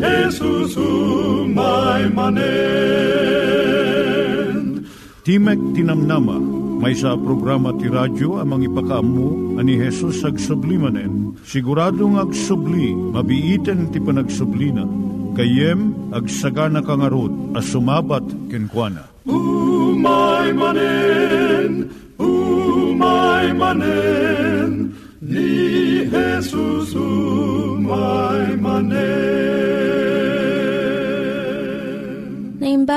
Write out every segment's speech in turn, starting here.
ni Jesus umay manen. Timek Tinamnama, may sa programa ti radyo amang ipakaamu ani Hesus ag sublimanen. Siguradong ag subli, mabiiten ti panagsublina. Kayem ag sagana kangarot as sumabat kenkwana. Umay manen, umay manen, ni Jesus umay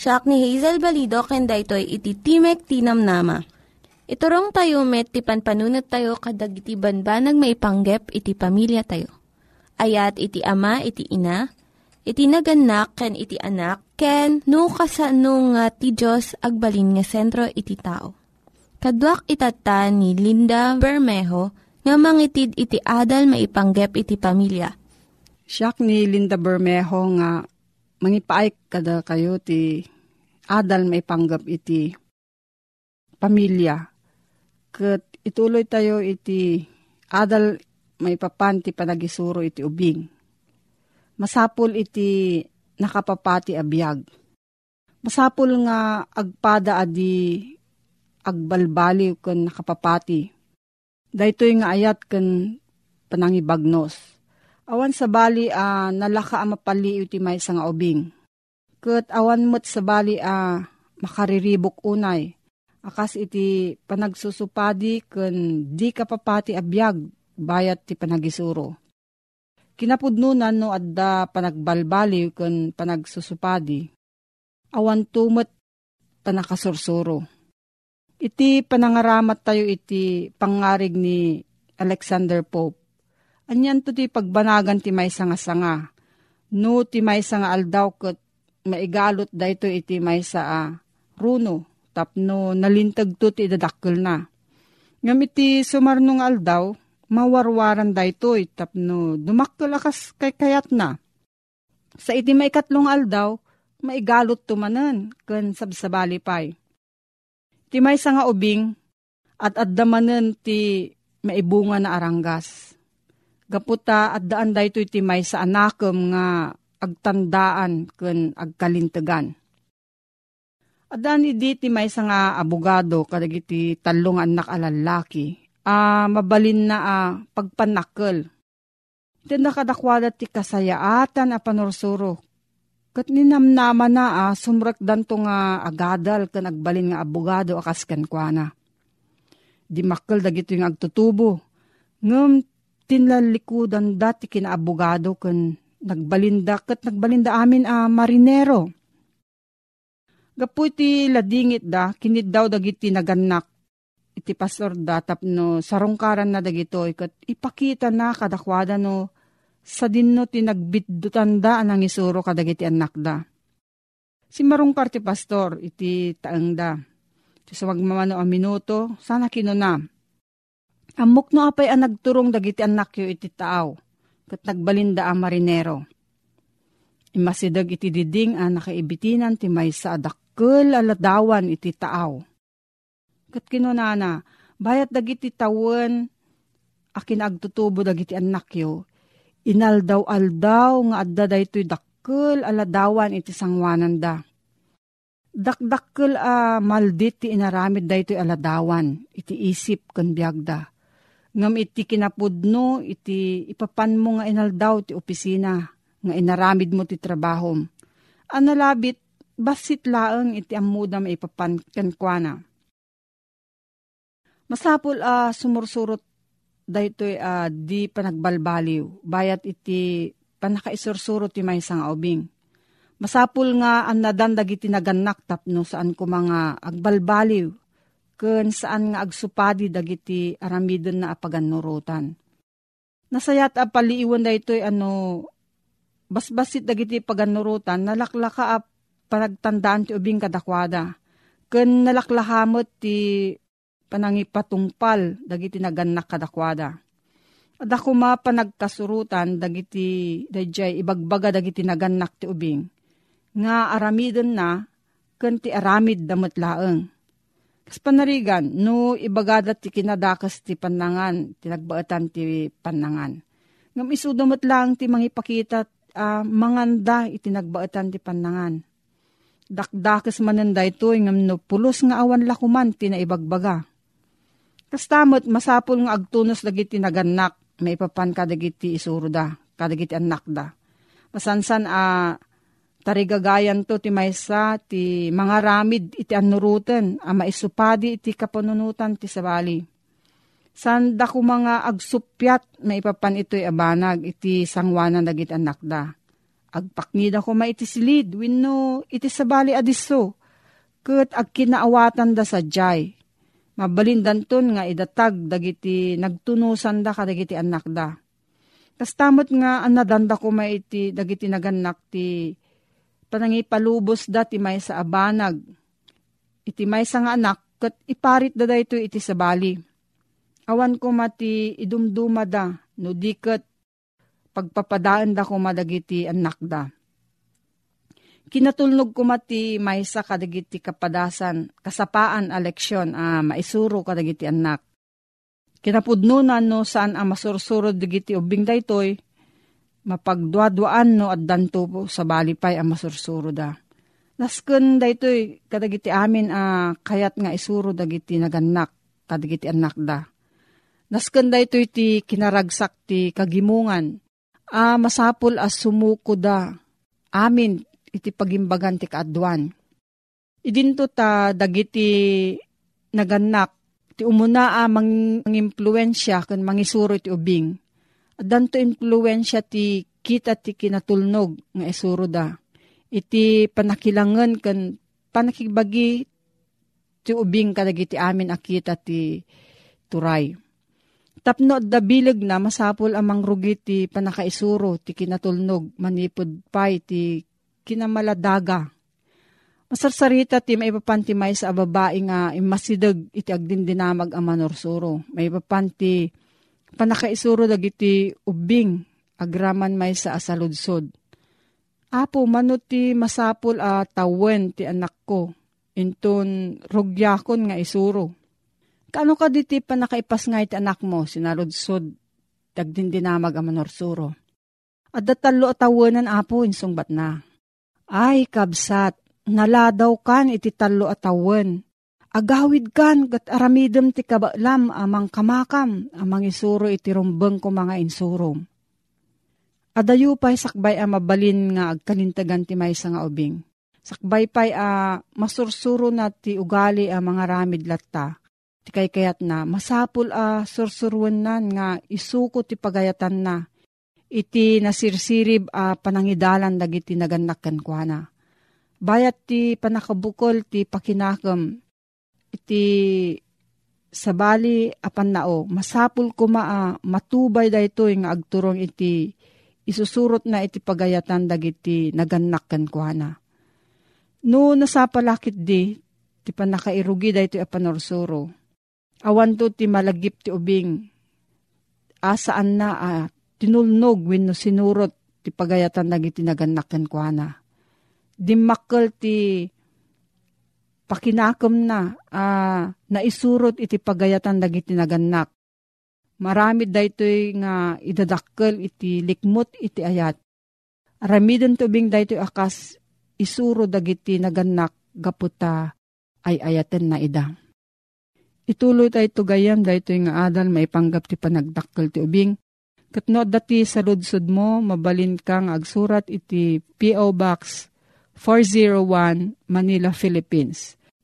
Siya ni Hazel Balido, kenda ito'y iti Timek Tinam Nama. Iturong tayo met, ti panpanunat tayo kadag iti banbanag maipanggep iti pamilya tayo. Ayat iti ama, iti ina, iti naganak, ken iti anak, ken no kasano nga ti Diyos agbalin nga sentro iti tao. Kaduak itata ni Linda Bermejo, nga mangitid iti adal maipanggep iti pamilya. Siyak ni Linda Bermejo nga mangipaay kada kayo ti adal maipanggap iti pamilya. Kat ituloy tayo iti adal maipapan ti panagisuro iti ubing. Masapul iti nakapapati abiyag. Masapul nga agpada adi agbalbaliw kun nakapapati Daytoy nga ayat ken panangibagnos. Awan sa bali a uh, nalaka a mapali iti may nga ubing. Ket awan met sa bali a uh, makariribok unay. Akas iti panagsusupadi ken di kapapati abiyag bayat ti panagisuro. Kinapudnunan no adda panagbalbaliw ken panagsusupadi. Awan tumet panakasursuro Iti panangaramat tayo iti pangarig ni Alexander Pope. Anyan to ti pagbanagan ti may sanga-sanga. No ti may sanga aldaw kat maigalot da ito iti may sa uh, runo. Tapno nalintag to ti dadakkel na. Ngam iti sumarnong aldaw, mawarwaran da ito tapno dumakkel akas kay kayat na. Sa iti may katlong aldaw, maigalot tumanan kan sabsabali pay Ti may nga ubing at addamanen ti maibunga na aranggas. Gaputa at daan da ito ti may sa anakem nga agtandaan ken agkalintegan. Adan idi ti may nga abogado kadagiti talong anak alalaki. A mabalin na a pagpanakkel. Iti nakadakwada ti kasayaatan a panursuro Kat ninamnama na ah, sumrak danto nga agadal kan agbalin nga abogado akas kan kwa na. Di makkel dagito yung agtutubo. Ngam tinlalikudan dati kina abogado kan nagbalinda kat nagbalinda amin a ah, marinero. Gapu iti ladingit da, kinid daw dagiti naganak iti pastor da tapno sarungkaran na dagito kat ipakita na kadakwada no sa dinno ti nagbiddutan da anang isuro kadagiti anak da. Si marungkar ti pastor iti taang da. Ti sa magmamano a minuto, sana kinuna. Amok no apay ang nagturong dagiti anak yo iti taaw, kat nagbalinda ang marinero. Imasidag iti diding ang nakaibitinan ti may sa adakkel aladawan iti taaw. Kat kinunana, bayat dagiti tawen, akin agtutubo dagiti anak yo, inaldaw-aldaw nga adda daytoy dakkel aladawan iti sangwanan da. Dakdakkel a uh, maldit ti inaramid daytoy aladawan iti isip ken biagda. Ngam iti kinapudno iti ipapan mo nga inaldaw ti opisina nga inaramid mo ti trabaho. Analabit basit laeng iti amuda maipapan kenkwana. Masapul a uh, sumursurot daytoy uh, di panagbalbaliw. Bayat iti panakaisursuro ti may sang aubing. Masapul nga ang nadandag iti naganak tapno saan ko mga agbalbaliw. Kun saan nga agsupadi dagiti aramidon na apaganurutan. Nasayat a paliiwan da ito'y ano, basbasit dagiti paganurutan, nalaklaka a panagtandaan ti ubing kadakwada. Kun nalaklahamot ti panangipatungpal dagiti naganak kadakwada. Ada kuma panagkasurutan dagiti dayjay ibagbaga dagiti naganak ti ubing. Nga aramidon na ken ti aramid damet laeng. Kas panarigan, no ibagadat ti kinadakas ti panangan, tinagbaatan ti panangan. Ngam isudamat lang ti mangipakita uh, manganda itinagbaatan ti panangan. Dakdakas mananda ito, ngam no pulos nga awan lakuman tinaibagbaga. Kastamot masapul nga agtunos dagiti naganak maipapan kadagiti isuro da, kadagiti anak da. Masansan a uh, tarigagayan to ti maysa ti mga ramid iti anuruten a maisupadi iti kapanunutan ti sabali. Sanda ko mga agsupyat maipapan ito'y abanag iti sangwanan dagiti anak da. Agpaknida ko maiti silid iti sabali adiso ket agkinaawatan da sa jay Mabalindanton nga idatag dagiti nagtunusan da kadagiti anak da. Kastamot nga anadanda ko maiti dagiti naganak ti panangipalubos da ti may sa abanag. Iti may sa nga anak kat iparit da ito iti sa bali. Awan ko mati idumduma da no diket pagpapadaan da ko madagiti anak da Kinatulnog ko mati maysa kadagiti kapadasan, kasapaan a leksyon a maisuro kadagiti anak. Kinapudnunan no saan a masursurod digiti ubing daytoy, mapagduaduan no at danto po sa balipay a masursuro da. Nasken daytoy kadagiti amin a kayat nga isuro dagiti naganak kadagiti anak da. Nasken daytoy ti kinaragsak ti kagimungan a masapul as sumuko da amin iti pagimbagan ti kaadwan. Idinto ta dagiti naganak ti umuna a mang, mang impluensya kan mangisuro ti ubing. Danto impluensya ti kita ti kinatulnog nga isuro da. Iti panakilangan kan panakibagi ti ubing kadagiti amin akita ti turay. Tapno da bilag na masapol amang rugi ti panakaisuro ti kinatulnog manipod pay ti kinamaladaga. Masarsarita ti maipapanti may sa babae nga imasidag iti agdindinamag ang manorsuro. Maipapanti panakaisuro dagiti ubing agraman may sa asaludsod. Apo, mano ti masapul a tawen ti anak ko. Inton rugyakon nga isuro. Kano ka diti pa nakaipas nga iti anak mo, sinaludsod, dagdindinamag ang manorsuro. At datalo at tawanan apo, insungbat na. Ay, kabsat, naladaw kan iti talo atawan. Agawid kan, gat aramidem ti kabalam amang kamakam, amang isuro iti rumbeng ko mga insurom. Adayo pa'y sakbay a mabalin nga agkalintagan ti may nga ubing. Sakbay pa'y a masursuro na ti ugali a mga ramid latta. Ti kay kayat na masapul a sursuruan nan nga isuko ti pagayatan na iti nasirsirib a uh, panangidalan dagiti nagannakan kuana. Bayat ti panakabukol ti pakinakam iti sabali apan nao masapul ko maa matubay daytoy nga agturong iti isusurot na iti pagayatan dagiti nagannakan kuana. No nasapalakit di ti panakairugi daytoy a panorsuro. Awan to ti malagip ti ubing asaan na at tinulnog wenno sinurot ti pagayatan dagiti naganak ken kuana. Dimmakkel ti pakinakom na uh, naisurot iti pagayatan dagiti naganak. Marami daytoy nga idadakkel iti likmot iti ayat. Aramiden tubing daytoy akas isuro dagiti naganak gaputa ay ayaten na ida. Ituloy tayo tugayam daytoy nga adal maipanggap ti panagdakkel ti ubing. Katno dati sa ludsud mo, mabalin kang agsurat iti P.O. Box 401 Manila, Philippines.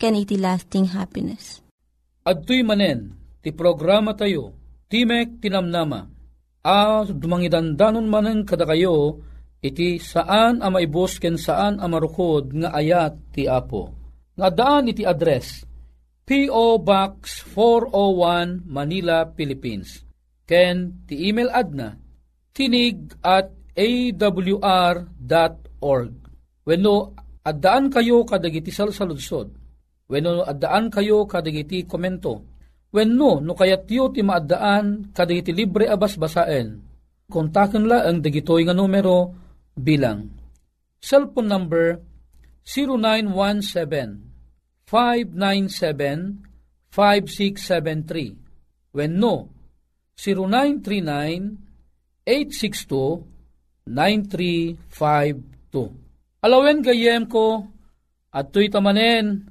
can iti lasting happiness. Adtoy manen, ti programa tayo, Timek tinamnama. A dumangidandanon manen kada kayo, iti saan a maibos ken saan a marukod nga ayat ti Apo. Nga daan iti address, P.O. Box 401 Manila, Philippines. Ken ti email adna, tinig at awr.org. Wenno, addaan kayo kadagiti salsaludsod. Wenno, addaan kayo kadagiti komento. Wenno, no kayat yu ti maadaan kadagiti libre abas basaen. Kontaken la ang dagitoy nga numero bilang cellphone number 0917-597-5673 Wenno 0939-862-9352 Alawen gayem ko at tuy tamanen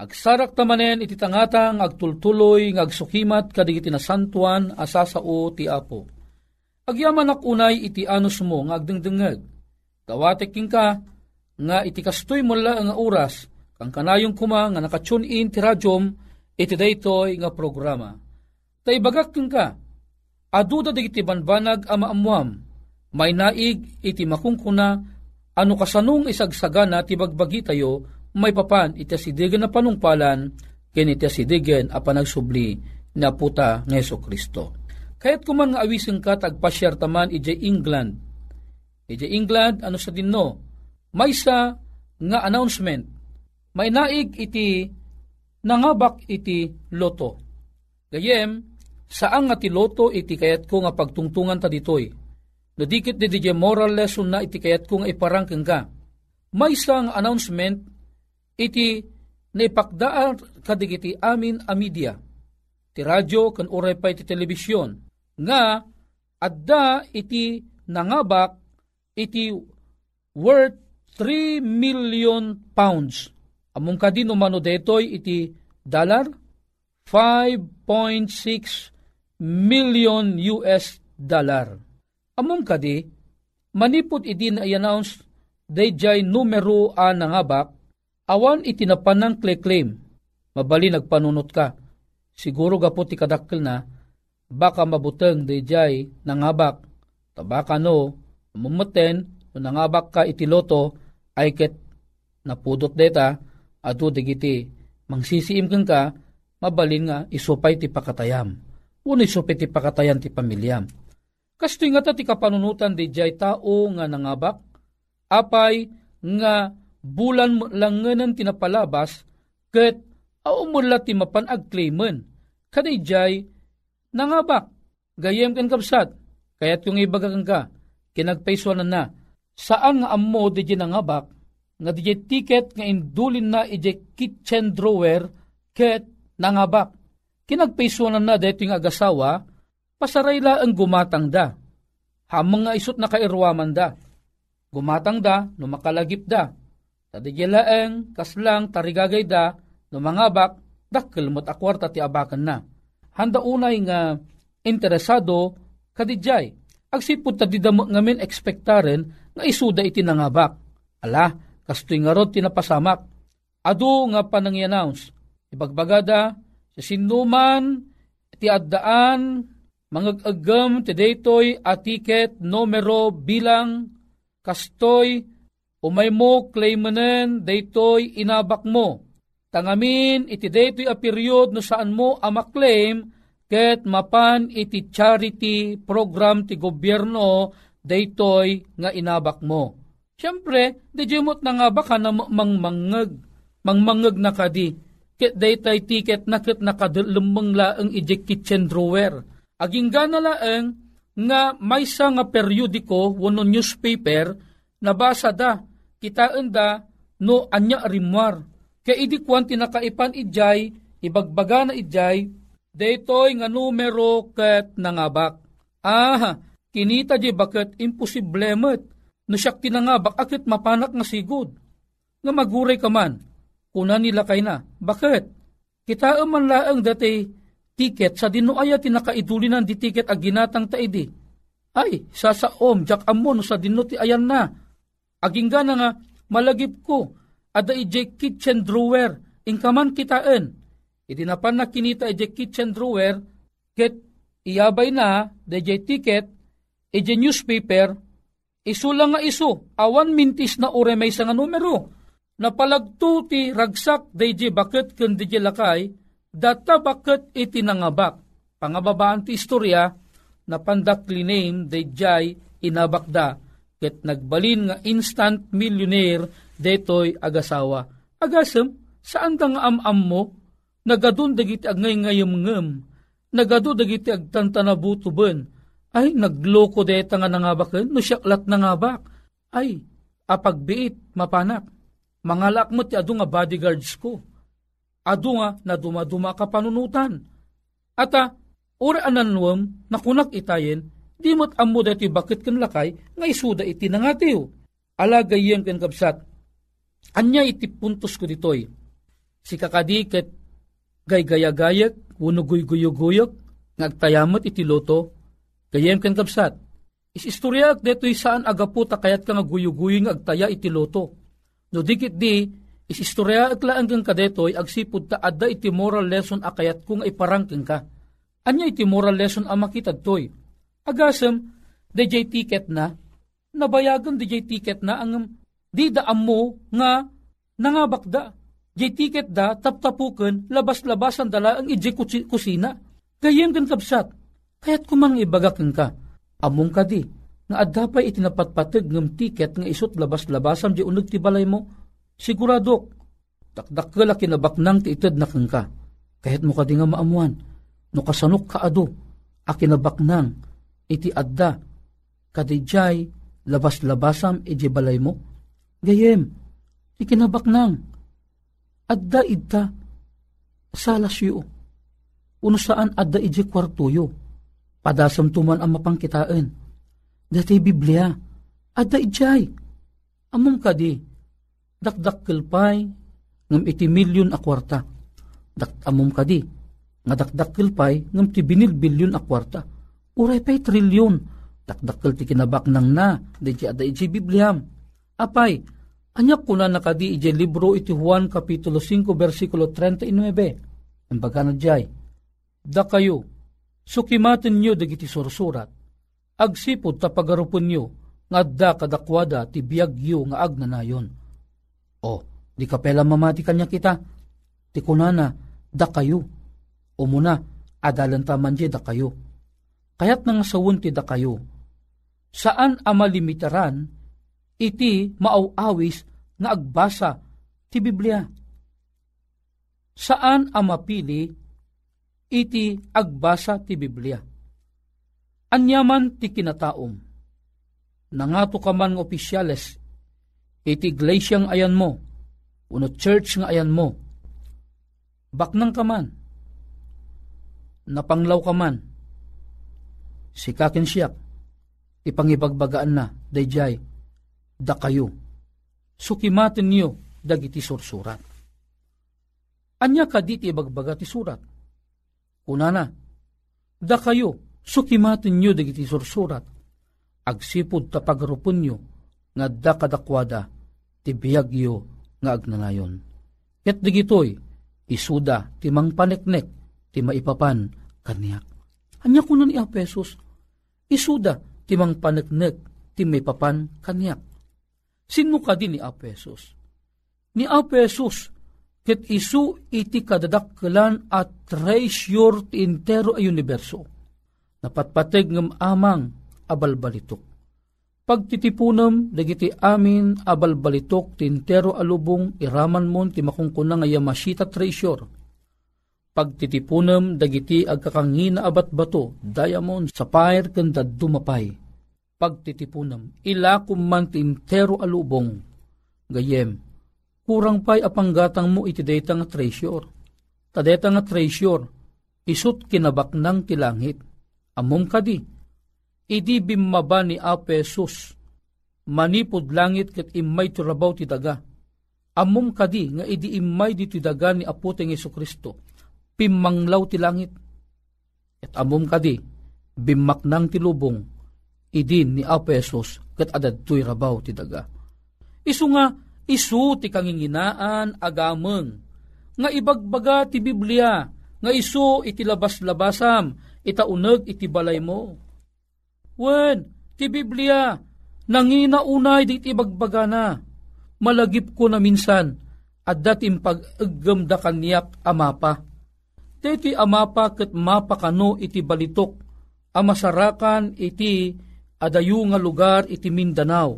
Agsarak tamanen iti tangatang agtultuloy ng agsukimat kadigiti na santuan asasao ti Apo. Agyaman unay iti anus mo nga agdengdengeg. Kawatek ka nga iti kastoy mo la nga oras kang kanayong kuma nga nakatune in ti radyom iti daytoy nga programa. Taibagak ka, aduda digiti banbanag ama amuam, may naig iti makungkuna ano kasanung isagsagana ti bagbagi tayo may papan iti asidigan na panungpalan ken iti asidigan a panagsubli na puta ng Yeso Kristo. Kaya't kuman nga awisin ka tagpasyar taman iti England. Iti England ano sa dinno, may sa nga announcement, may naig iti nangabak iti loto. Gayem, saan nga ti loto iti kayat ko nga pagtungtungan ta ditoy. No dikit di di moral lesson na iti kayat ko nga iparangkeng ka. May isang announcement iti naipakdaan kadigiti amin a media, ti radyo kan uray pa iti telebisyon, nga adda iti nangabak iti worth 3 million pounds. Among kadino mano detoy iti dollar 5.6 million US dollar. Among kadi, manipod iti na i-announce dayjay numero a nangabak Awan itinapan ng claim, mabali nagpanunot ka. Siguro gapot ti kadakkel na, baka mabuteng dijay nangabak. Tabaka no, mumuten, nangabak ka itiloto, ay ket napudot deta, adu digiti, mangsisiim kang ka, mabalin nga isupay ti pakatayam. Uno isupay ti pakatayan ti pamilyam. Kastoy nga ta ti kapanunutan di jay tao nga nangabak, apay nga bulan lang nganan tinapalabas, ket aumula ti mapan agclaimen. Kadijay, nangabak, gayem kan kapsat, kaya't yung ibagakan ka, kinagpaiswanan na, saan nga ammo di nangabak, nga di ticket nga indulin na ije kitchen drawer, ket nangabak. Kinagpaiswanan na dito yung agasawa, pasarayla ang gumatang da. Hamang nga isot na kairwaman da. Gumatang da, no makalagip da Tadigilaeng kaslang tarigagay da no mangabak dakkel mo't akwarta ti abakan na. Handa unay nga interesado kadijay. Agsipod ta didamo ngamin ekspektaren nga isuda iti nangabak. Ala, kastoy nga rod tinapasamak. Adu nga panang-announce. Ibagbagada, sa sinuman, ti addaan, mangagagam ti daytoy atiket numero bilang kastoy umay mo claimanen daytoy inabak mo. Tangamin iti daytoy a period no saan mo amaklaim ket mapan iti charity program ti gobyerno daytoy nga inabak mo. Siyempre, di jimot na nga baka na mangmangag, mangmangag na kadi. Ket daytay tiket na ket nakadulumang laeng ijek kitchen drawer. Aging gana laeng nga maysa nga periodiko wano newspaper nabasa da kitaan da no anya rimwar. Kaya idi kwan tinakaipan ijay, ibagbaga na ijay, daytoy nga numero ket nangabak. Aha, kinita di bakit imposible met, no siyak tinangabak akit mapanak nga sigod. Nga maguray ka man, kuna nila kay na. Bakit? Kita man laang dati tiket sa dino aya tinakaidulinan di tiket a ginatang taidi. Ay, sasaom, jak amon sa dino ti ayan na. Aging gana nga, malagip ko, ada ije kitchen drawer, ingkaman kitaan. Iti napan na kinita ije kitchen drawer, ket iyabay na, ije ticket, ije newspaper, isu lang nga isu, awan mintis na ure may nga numero. Napalagto ti ragsak ije bakit kun ije lakay, data bakit iti nangabak. Pangababaan ti istorya, napandakli name dayjay inabakda ket nagbalin nga instant millionaire detoy agasawa. Agasem, saan ta nga am-am mo? Nagadun dagiti agngay ngayam ngem. Nagadu dagiti agtantanabutuben. Ay, nagloko deta nga nangabaken, no siyaklat nangabak. Ay, apagbiit, mapanak. Mangalak mo ti adu nga bodyguards ko. Adu nga na dumaduma ka panunutan. Ata, ura ananwam, nakunak itayen, di mo't amo dati bakit kan lakay, nga isuda iti nangatiw. Alagayem ken kabsat, Anya iti puntos ko ditoy. Si kakadiket gay gaya-gayak, uno guy-guyog-guyog, ngagtayamot iti loto, gayem ken kapsat. Is istoryak detoy saan agaputa kayat ka nga agtaya iti loto. No dikit di, is istorya at laan kang kadetoy agsipud ta adda iti moral lesson akayat kung iparangking ka. Anya iti moral lesson ang makitad toy. Agasem, DJ ticket na, nabayagan DJ ticket na ang di da mo nga nangabakda. Di tiket da taptapuken labas-labasan dala ang iji kusina. Gayem kan kapsat. Kaya't kumang ibagakin ka. Among ka di. Nga adapay itinapatpatag ng tiket nga isot labas-labasan di unag ti balay mo. Siguradok. Takdakkel kinabaknang ti itad na kang ka. Kahit mo ka di nga maamuan. No kasanok ka ado. Akinabaknang iti adda. Kadijay labas-labasam iji balay mo Gayem, ikinabak nang, adda idta, salas yu. Uno saan adda iji kwartuyo, padasam tuman ang mapangkitaan. Dati Biblia, adda ijay, among kadi, dakdak kilpay, ngam iti milyon a kwarta. Dak amom kadi, nga dakdak kilpay, ngam ti binil bilyon a kwarta. Uray pa'y trilyon, dakdakkel ti kinabak nang na, di ada iji Bibliam Apay, anyak kuna nakadi ije libro iti Juan Kapitulo 5 versikulo 39. Ang baga na jay, Da kayo, sukimatin nyo dagiti sursurat, agsipod tapagarupon nyo, nga da kadakwada ti biyagyo nga agnanayon. O, di ka pela mamati kanya kita, ti kunana, da kayo, o muna, adalan taman da kayo. Kayat sawun ti da kayo, saan amalimitaran iti maawawis nga agbasa ti Biblia. Saan ang mapili iti agbasa ti Biblia? Anyaman ti kinataom. Nangato ka man ng opisyales, iti iglesia nga ayan mo, uno church nga ayan mo, baknang ka man, napanglaw ka man, sikakin siyak, ipangibagbagaan na, dayjay, da kayo. Sukimatin niyo dagiti sursurat. Anya ka di ti bagbaga ti surat. Kunana, da kayo, sukimatin nyo dagiti sursurat. Agsipod ta pagarupon nyo, nga da kadakwada, ti biyagyo nga agnanayon. Ket digitoy, isuda ti mang paneknek, ti maipapan kaniyak. Anya kunan ni Apesos, isuda ti mang paneknek, ti maipapan kaniyak. Sino ka din ni Apesos? Ni Apesos, ket isu iti kadadakkelan at treasure ti intero ay universo. Napatpateg ngem amang abalbalitok. Pagtitipunem dagiti amin abalbalitok ti intero alubong iraman mon ti makungkuna nga treasure. Pagtitipunem dagiti agkakangina abat bato diamond sapphire ken dumapay. Pagtitipunem ila man ti intero alubong gayem kurang pay apanggatang mo iti data nga treasure. Tadeta nga treasure, isut kinabak ng tilangit. Amom kadi, idi bimaba ni Apesus, manipod langit kat imay turabaw ti daga. Amom kadi nga idi imay di ti ni Aputeng Yesu Kristo, pimanglaw ti langit. At amom kadi, bimak ng tilubong, idin ni Apesus kat adad tuy rabaw ti daga. Isu nga, isu ti kanginginaan agameng, nga ibagbaga ti Biblia, nga isu iti labas-labasam, itaunag iti balay mo. Wen, ti Biblia, nanginaunay di iti bagbaga na, malagip ko na minsan, at dating pag-agam da kanyak amapa. Diti amapa ket mapakano iti balitok, amasarakan iti adayu nga lugar iti Mindanao.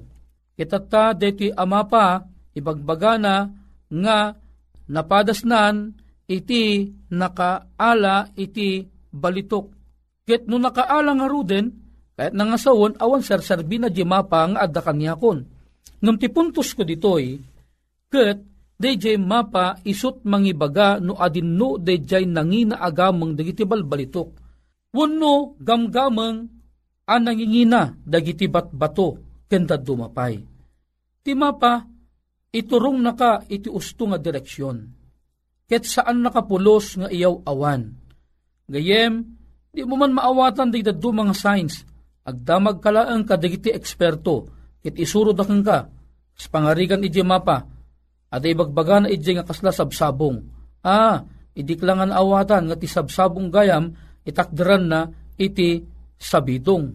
Kitata deti amapa, ibagbaga na nga napadasnan iti nakaala iti balitok. Ket no nakaala nga ruden, kahit nangasawon, awan sarsarbi na di mapa nga adda kanyakon. Ngam ti puntos ko ditoy, ket DJ mapa isut mangibaga no adin no DJ nangina agamang dagiti balbalitok. Wano gamgamang ang nangingina dagiti batbato kenda dumapay. Ti mapa iturong naka iti usto nga direksyon. Ket saan nakapulos nga iyaw awan. Gayem, di mo man maawatan di daddo mga signs. Agdamag kalaang kadagiti eksperto, ket isurod akang ka, sa pangarigan iti mapa, at ibagbaga na iti nga kasla sabsabong. Ah, idiklangan awatan nga ti sabsabong gayam, itakderan na iti sabidong.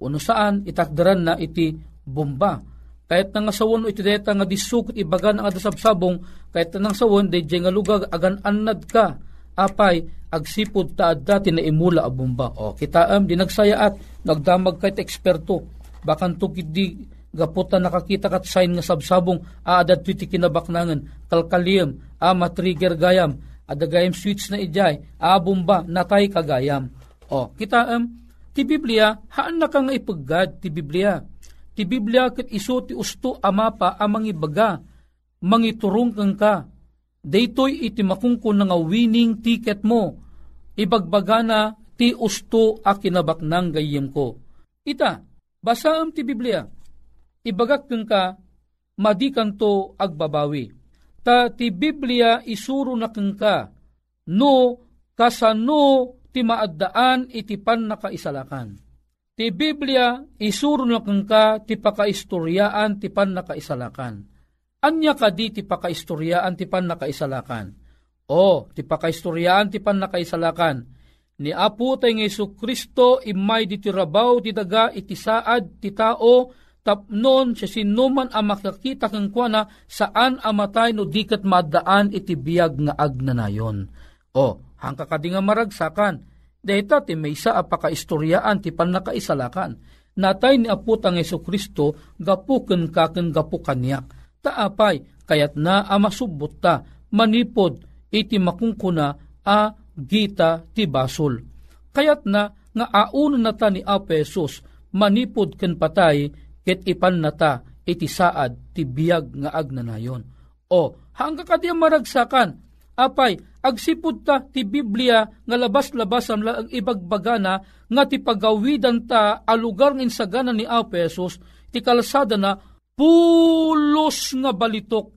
Uno saan, itakderan na iti bomba kahit nang asawon iti deta nga disukot ibagan ang adasabsabong, kahit nang sawon, day nga lugag agan anad ka, apay, agsipod ta dati na imula a bomba. O, kita am, di nagsayaat, nagdamag kahit eksperto, bakan tukid di gaputa nakakita kat sign nga sabsabong, aadad piti kinabaknangan, kalkaliyam, a matrigger gayam, adagayam switch na ijay, a bomba, natay kagayam. O, kita am, ti Biblia, haan na ka ipaggad ti Biblia Ti Biblia ket iso ti usto amapa amang ibaga, mangiturong kang ka. Daytoy iti makungkon nga winning ticket mo. Ibagbaga na ti usto a kinabaknang gayem ko. Ita, basaam ti Biblia. Ibagak kang ka, madikan to agbabawi. Ta ti Biblia isuro na ka, no kasano ti maaddaan iti pan nakaisalakan Ti Biblia, isuro na ka, ti pakaistoryaan, ti pan nakaisalakan. Anya ka di ti pakaistoryaan, ti pan nakaisalakan. O, ti pakaistoryaan, ti pan nakaisalakan. Ni Apo tayo ng Yesu Kristo, imay di ti rabaw, ti daga, iti saad, ti tao, tapnon siya sinuman ang makakita kang kwa saan amatay no dikat madaan iti biyag nga agnanayon. O, hangka ka nga maragsakan, Dahita ti may sa apakaistoryaan ti panakaisalakan. Natay ni aputang Yesu Kristo gapuken kaken gapukan niyak. Taapay kayat na amasubot ta manipod iti makungkuna a gita ti basol. Kayat na nga aun na ta ni Apesos manipod ken patay ket ipan na ta iti saad ti biyag nga agnanayon. O hangga kadi maragsakan apay agsipud ta ti Biblia nga labas-labas ang ibagbagana nga ti pagawidan ta a lugar ng insagana ni Apesos ti kalsada na pulos nga balitok.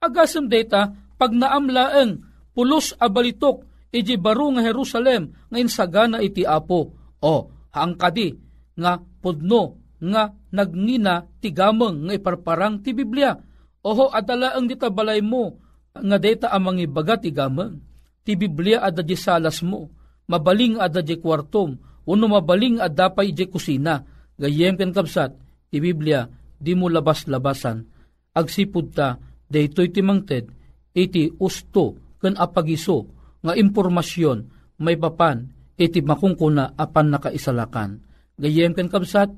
Agasem data pag naamlaeng pulos abalitok iti baro nga Jerusalem nga insagana iti apo. O, haang kadi nga pudno nga nagngina ti gameng nga iparparang ti Biblia. Oho adala ang ditabalay mo nga data amang ibaga ti gameng. Ti Biblia ada di salas mo. Mabaling ada di kwartom. Uno mabaling ada pa iti kusina. Gayem ken kapsat, ti Biblia di mo labas-labasan. Agsipud ta, daytoy ti mangted, iti usto ken apagiso nga impormasyon may papan iti makungkuna apan nakaisalakan. Gayem ken kabsat,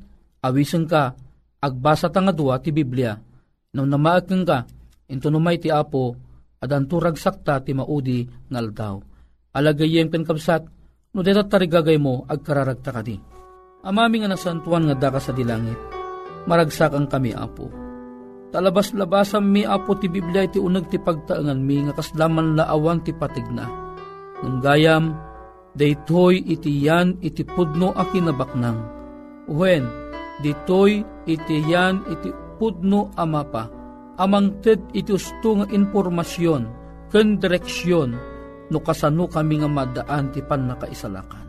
awisen ka, agbasa ta nga dua ti Biblia. Nang namaag ka, into numay ti apo, adan turag sakta ti maudi ngal daw. Alagayem ken kabsat, no deta tarigagay mo, agkararagta ka di. Amami nga nasantuan nga daka sa dilangit, maragsakan kami apo Talabas-labasam mi apo ti Biblia iti unag ti pagtaangan mi nga kaslaman laawan ti patigna. Ng gayam, daytoy iti yan iti pudno a kinabaknang. Uwen, ditoy iti yan iti pudno amapa. Amang ted iti usto nga informasyon, ken direksyon, no kasano kami nga madaan ti pan nakaisalakan.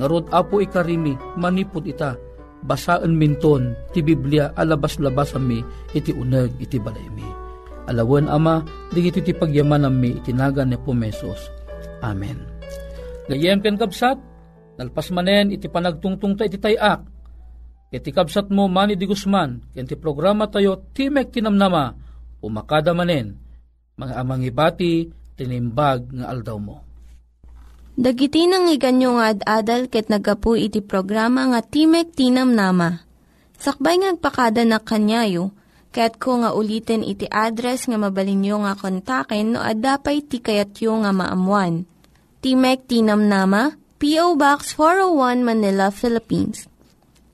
Ngarod apo ikarimi, manipod ita, basaan minton ti Biblia alabas-labas mi iti uneg iti balay mi. Alawan ama, digiti ti pagyaman mi itinaga ni Pumesos. Amen. Gayem ken kabsat, nalpas manen iti panagtungtung ta iti tayak. Iti kabsat mo mani di Guzman, ken ti programa tayo Timek Tinamnama, umakada manen, mga amang ibati, tinimbag nga aldaw mo. Dagiti nang iganyo nga ad-adal ket nagapu iti programa nga Timek Tinam Nama. Sakbay ngagpakada na kanyayo, ket ko nga ulitin iti address nga mabalinyo nga kontaken no ad-dapay tikayatyo nga maamuan. Timek Tinam Nama, P.O. Box 401 Manila, Philippines.